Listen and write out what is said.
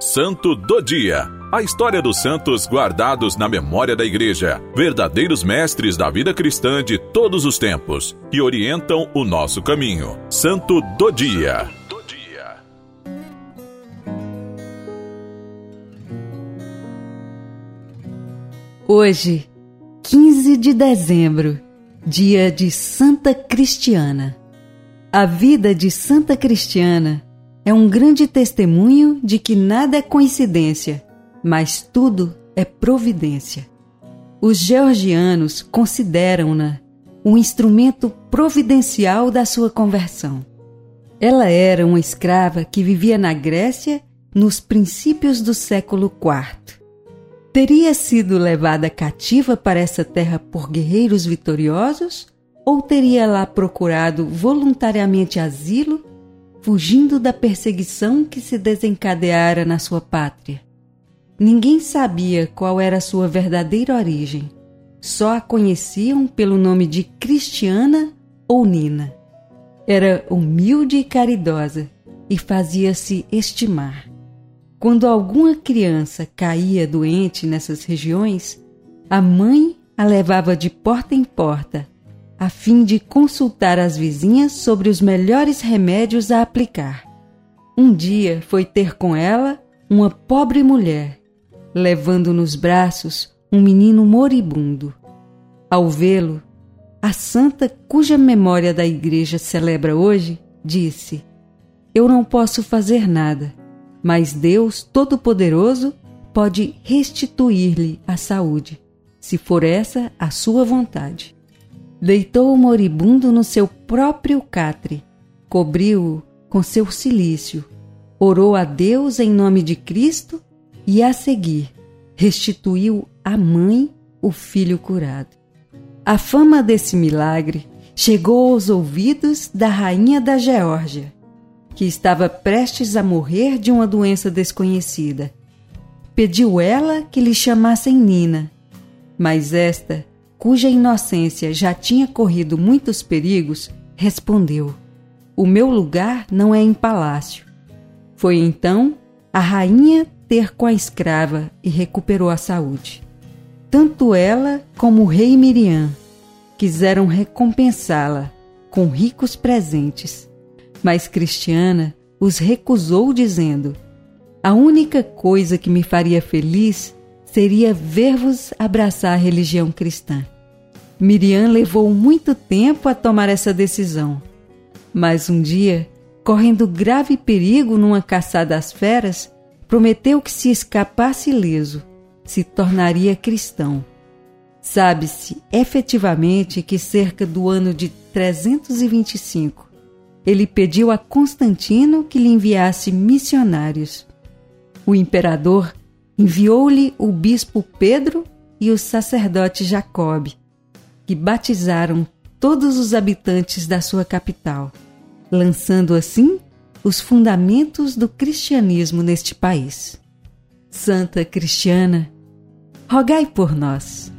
Santo do Dia. A história dos santos guardados na memória da Igreja, verdadeiros mestres da vida cristã de todos os tempos, que orientam o nosso caminho. Santo do Dia. Hoje, 15 de dezembro, dia de Santa Cristiana. A vida de Santa Cristiana é um grande testemunho de que nada é coincidência, mas tudo é providência. Os georgianos consideram-na um instrumento providencial da sua conversão. Ela era uma escrava que vivia na Grécia nos princípios do século IV. Teria sido levada cativa para essa terra por guerreiros vitoriosos ou teria lá procurado voluntariamente asilo fugindo da perseguição que se desencadeara na sua pátria. Ninguém sabia qual era sua verdadeira origem. Só a conheciam pelo nome de Cristiana ou Nina. Era humilde e caridosa e fazia-se estimar. Quando alguma criança caía doente nessas regiões, a mãe a levava de porta em porta a fim de consultar as vizinhas sobre os melhores remédios a aplicar. Um dia foi ter com ela uma pobre mulher, levando nos braços um menino moribundo. Ao vê-lo, a santa cuja memória da igreja celebra hoje disse: Eu não posso fazer nada, mas Deus Todo-Poderoso pode restituir-lhe a saúde, se for essa a sua vontade deitou o moribundo no seu próprio catre, cobriu-o com seu cilício, orou a Deus em nome de Cristo e, a seguir, restituiu à mãe o filho curado. A fama desse milagre chegou aos ouvidos da rainha da Geórgia, que estava prestes a morrer de uma doença desconhecida. Pediu ela que lhe chamassem Nina, mas esta cuja inocência já tinha corrido muitos perigos, respondeu: O meu lugar não é em palácio. Foi então a rainha ter com a escrava e recuperou a saúde. Tanto ela como o rei Miriam quiseram recompensá-la com ricos presentes, mas Cristiana os recusou, dizendo: A única coisa que me faria feliz seria ver-vos abraçar a religião cristã. Miriam levou muito tempo a tomar essa decisão, mas um dia, correndo grave perigo numa caçada às feras, prometeu que se escapasse ileso, se tornaria cristão. Sabe-se efetivamente que cerca do ano de 325, ele pediu a Constantino que lhe enviasse missionários. O imperador enviou-lhe o bispo Pedro e o sacerdote Jacob, que batizaram todos os habitantes da sua capital, lançando assim os fundamentos do cristianismo neste país. Santa Cristiana, rogai por nós.